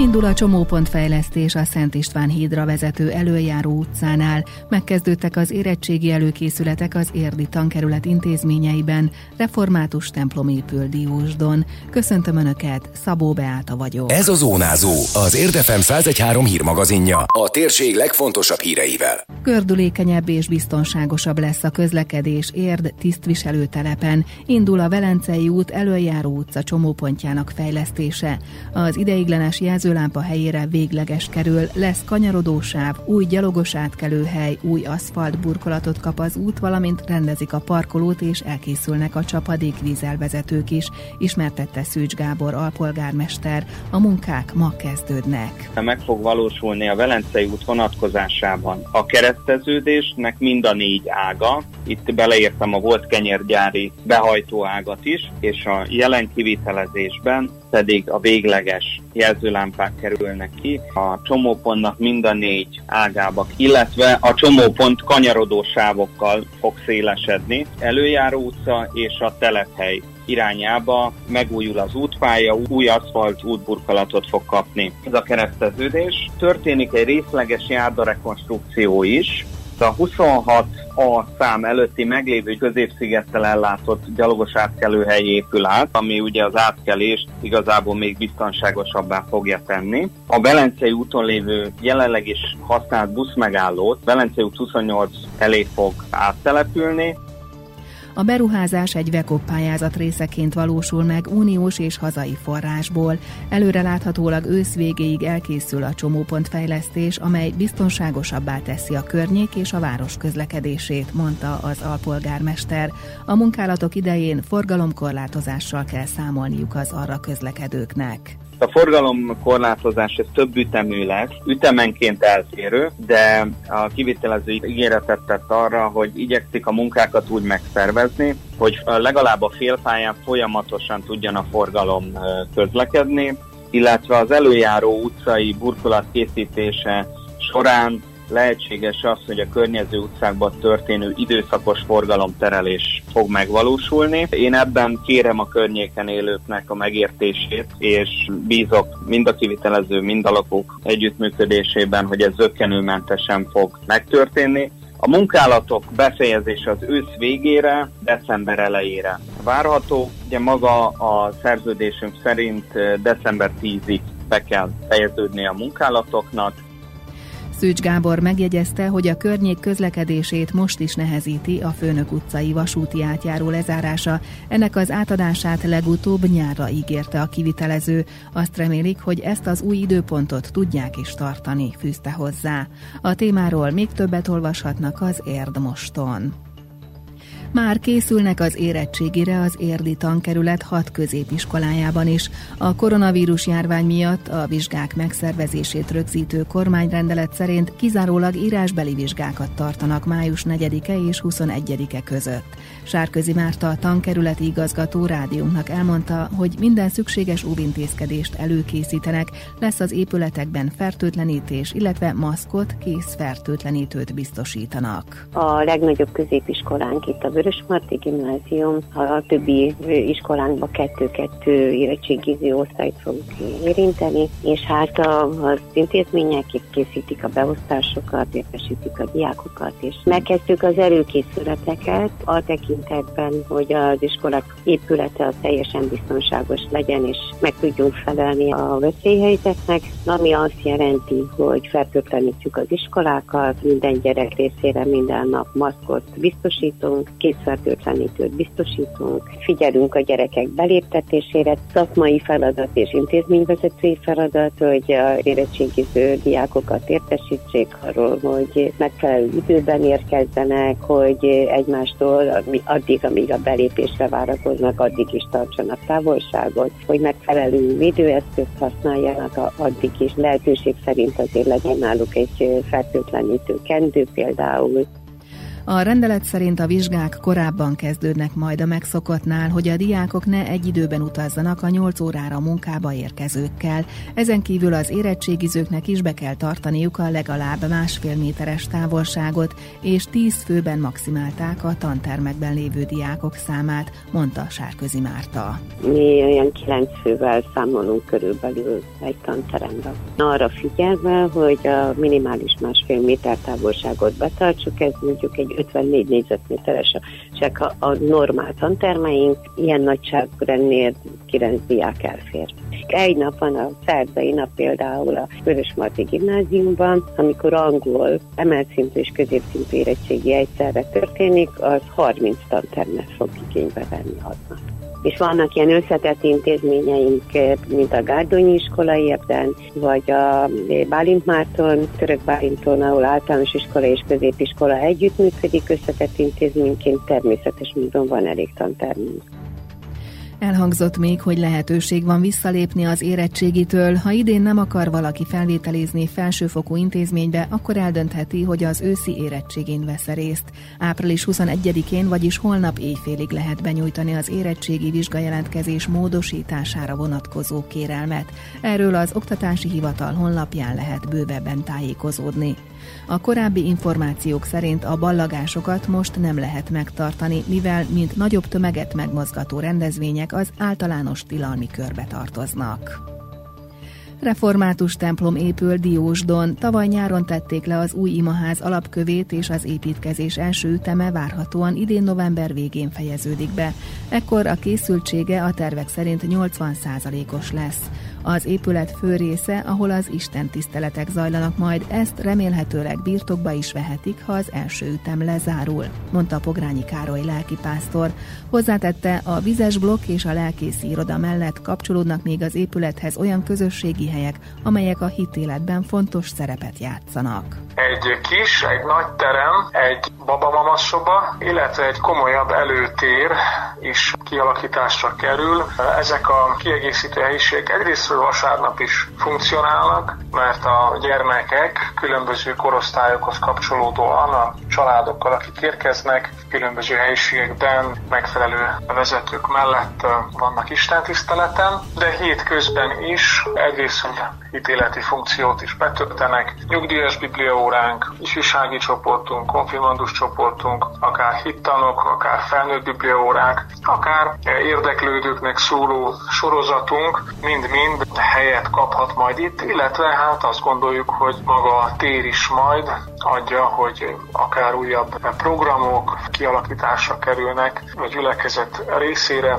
Indul a csomópontfejlesztés a Szent István hídra vezető előjáró utcánál. Megkezdődtek az érettségi előkészületek az érdi tankerület intézményeiben. Református templom épül Diósdon. Köszöntöm Önöket, Szabó Beáta vagyok. Ez a Zónázó, az Érdefem 113 hírmagazinja. A térség legfontosabb híreivel. Gördülékenyebb és biztonságosabb lesz a közlekedés érd tisztviselőtelepen. Indul a Velencei út előjáró utca csomópontjának fejlesztése. Az ideiglenes jelző jelzőlámpa helyére végleges kerül, lesz kanyarodósáv, új gyalogos átkelőhely, új aszfalt burkolatot kap az út, valamint rendezik a parkolót és elkészülnek a csapadék vízelvezetők is, ismertette Szűcs Gábor alpolgármester. A munkák ma kezdődnek. Meg fog valósulni a Velencei út vonatkozásában a kereszteződésnek mind a négy ága, itt beleértem a volt kenyérgyári behajtó ágat is, és a jelen kivitelezésben pedig a végleges jelzőlámpák kerülnek ki. A csomópontnak mind a négy ágába, illetve a csomópont kanyarodó sávokkal fog szélesedni. Előjáró utca és a telephely irányába megújul az útpálya, új aszfalt útburkolatot fog kapni. Ez a kereszteződés. Történik egy részleges járdarekonstrukció is, a 26 a szám előtti meglévő középszigettel ellátott gyalogos átkelőhely épül át, ami ugye az átkelést igazából még biztonságosabbá fogja tenni. A Velencei úton lévő jelenleg is használt buszmegállót Velencei út 28 elé fog áttelepülni, a beruházás egy VECOP pályázat részeként valósul meg uniós és hazai forrásból. Előreláthatólag ősz végéig elkészül a csomópontfejlesztés, amely biztonságosabbá teszi a környék és a város közlekedését, mondta az alpolgármester. A munkálatok idején forgalomkorlátozással kell számolniuk az arra közlekedőknek. A forgalomkorlátozás ez több ütemű lesz, ütemenként eltérő, de a kivitelező ígéretet tett arra, hogy igyekszik a munkákat úgy megszervezni, hogy legalább a félpályán folyamatosan tudjon a forgalom közlekedni, illetve az előjáró utcai burkolat készítése során lehetséges az, hogy a környező utcákban történő időszakos forgalomterelés fog megvalósulni. Én ebben kérem a környéken élőknek a megértését, és bízok mind a kivitelező, mind a lakók együttműködésében, hogy ez zöggenőmentesen fog megtörténni. A munkálatok befejezése az ősz végére, december elejére várható. Ugye maga a szerződésünk szerint december 10-ig be kell fejeződni a munkálatoknak, Szűcs Gábor megjegyezte, hogy a környék közlekedését most is nehezíti a Főnök utcai vasúti átjáró lezárása. Ennek az átadását legutóbb nyárra ígérte a kivitelező. Azt remélik, hogy ezt az új időpontot tudják is tartani, fűzte hozzá. A témáról még többet olvashatnak az Érdmoston. Már készülnek az érettségire az érdi tankerület hat középiskolájában is. A koronavírus járvány miatt a vizsgák megszervezését rögzítő kormányrendelet szerint kizárólag írásbeli vizsgákat tartanak május 4-e és 21-e között. Sárközi Márta a tankerületi igazgató rádiónknak elmondta, hogy minden szükséges óvintézkedést előkészítenek, lesz az épületekben fertőtlenítés, illetve maszkot, kész fertőtlenítőt biztosítanak. A legnagyobb középiskolánk itt a Vörösmarty gimnázium, a többi iskolánkba kettő-kettő érettségiző osztályt fogunk érinteni, és hát az intézmények készítik a beosztásokat, értesítik a diákokat, és megkezdtük az előkészületeket a tekintetben, hogy az iskolák épülete az teljesen biztonságos legyen, és meg tudjunk felelni a veszélyhelyzetnek, ami azt jelenti, hogy fertőtlenítjük az iskolákat, minden gyerek részére minden nap maszkot biztosítunk, készfertőtlenítőt biztosítunk, figyelünk a gyerekek beléptetésére, szakmai feladat és intézményvezetői feladat, hogy a érettségiző diákokat értesítsék arról, hogy megfelelő időben érkezzenek, hogy egymástól addig, amíg a belépésre várakoznak, addig is tartsanak távolságot, hogy megfelelő védőeszközt használjanak, addig is lehetőség szerint azért legyen náluk egy fertőtlenítő kendő például, A rendelet szerint a vizsgák korábban kezdődnek majd a megszokottnál, hogy a diákok ne egy időben utazzanak a 8 órára munkába érkezőkkel. Ezen kívül az érettségizőknek is be kell tartaniuk a legalább másfél méteres távolságot, és 10 főben maximálták a tantermekben lévő diákok számát, mondta Sárközi Márta. Mi olyan 9 fővel számolunk körülbelül egy tanteremben. Arra figyelve, hogy a minimális másfél méter távolságot betartsuk, ez mondjuk egy 54 négyzetméteres a, a normál tantermeink, ilyen nagyságrendnél 9 diák elfér. Egy nap van a szerdai nap például a Vörösmarty gimnáziumban, amikor angol, emelt szintű és középszintű érettségi egyszerre történik, az 30 tantermet fog igénybe venni adnak és vannak ilyen összetett intézményeink, mint a Gárdonyi iskola érden, vagy a Bálint Márton, Török Bálinton, ahol általános iskola és középiskola együttműködik összetett intézményként, természetes módon van elég tantermünk. Elhangzott még, hogy lehetőség van visszalépni az érettségitől. Ha idén nem akar valaki felvételizni felsőfokú intézménybe, akkor eldöntheti, hogy az őszi érettségén vesz részt. Április 21-én, vagyis holnap éjfélig lehet benyújtani az érettségi vizsgajelentkezés módosítására vonatkozó kérelmet. Erről az Oktatási Hivatal honlapján lehet bővebben tájékozódni. A korábbi információk szerint a ballagásokat most nem lehet megtartani, mivel mint nagyobb tömeget megmozgató rendezvények az általános tilalmi körbe tartoznak. Református templom épül Diósdon. Tavaly nyáron tették le az új imaház alapkövét, és az építkezés első üteme várhatóan idén november végén fejeződik be. Ekkor a készültsége a tervek szerint 80%-os lesz. Az épület fő része, ahol az Isten tiszteletek zajlanak majd, ezt remélhetőleg birtokba is vehetik, ha az első ütem lezárul, mondta Pogrányi Károly lelkipásztor. Hozzátette, a vizes blokk és a lelkészi iroda mellett kapcsolódnak még az épülethez olyan közösségi helyek, amelyek a hitéletben fontos szerepet játszanak. Egy kis, egy nagy terem, egy babamamasoba, illetve egy komolyabb előtér is kialakításra kerül. Ezek a kiegészítő helyiségek egyrésztről vasárnap is funkcionálnak, mert a gyermekek különböző korosztályokhoz kapcsolódóan a családokkal, akik érkeznek, különböző helyiségekben megfelelő vezetők mellett vannak istentiszteleten, de hétközben is egyrészt ítéleti funkciót is betöltenek. Nyugdíjas bibliaóránk, ifjúsági csoportunk, konfirmandus csoportunk, akár hittanok, akár felnőtt bibliaórák, akár érdeklődőknek szóló sorozatunk mind-mind helyet kaphat majd itt, illetve hát azt gondoljuk, hogy maga a tér is majd adja, hogy akár újabb programok kialakításra kerülnek a gyülekezet részére,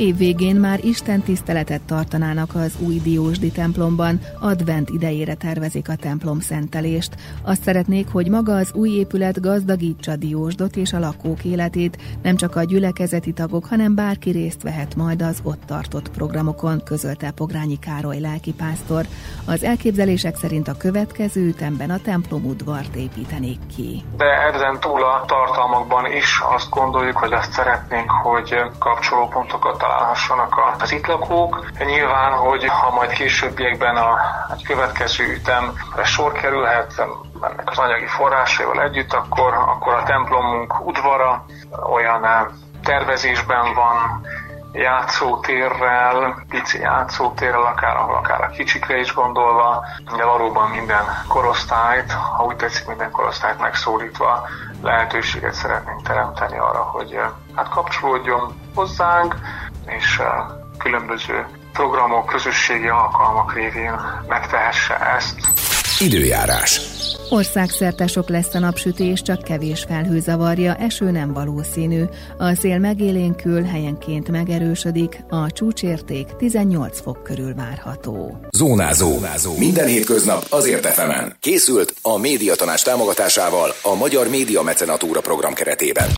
Évvégén már Isten tiszteletet tartanának az új Diósdi templomban, advent idejére tervezik a templom szentelést. Azt szeretnék, hogy maga az új épület gazdagítsa Diósdot és a lakók életét, nem csak a gyülekezeti tagok, hanem bárki részt vehet majd az ott tartott programokon, közölte Pogrányi Károly lelkipásztor. Az elképzelések szerint a következő ütemben a templom udvart építenék ki. De ezen túl a tartalmakban is azt gondoljuk, hogy azt szeretnénk, hogy kapcsolópontokat találhassanak az itt lakók. Nyilván, hogy ha majd későbbiekben a, a következő ütemre sor kerülhet, ennek az anyagi forrásaival együtt, akkor, akkor a templomunk udvara olyan eh, tervezésben van, játszótérrel, pici játszótérrel, akár, akár a kicsikre is gondolva, de valóban minden korosztályt, ha úgy tetszik, minden korosztályt megszólítva lehetőséget szeretnénk teremteni arra, hogy eh, hát kapcsolódjon hozzánk, és különböző programok, közösségi alkalmak révén megtehesse ezt. Időjárás. Országszerte sok lesz a napsütés, csak kevés felhő zavarja, eső nem valószínű. A szél megélénkül, helyenként megerősödik, a csúcsérték 18 fok körül várható. Zónázó. Zónázó. Minden hétköznap azért efemen. Készült a médiatanás támogatásával a Magyar Média Mecenatúra program keretében.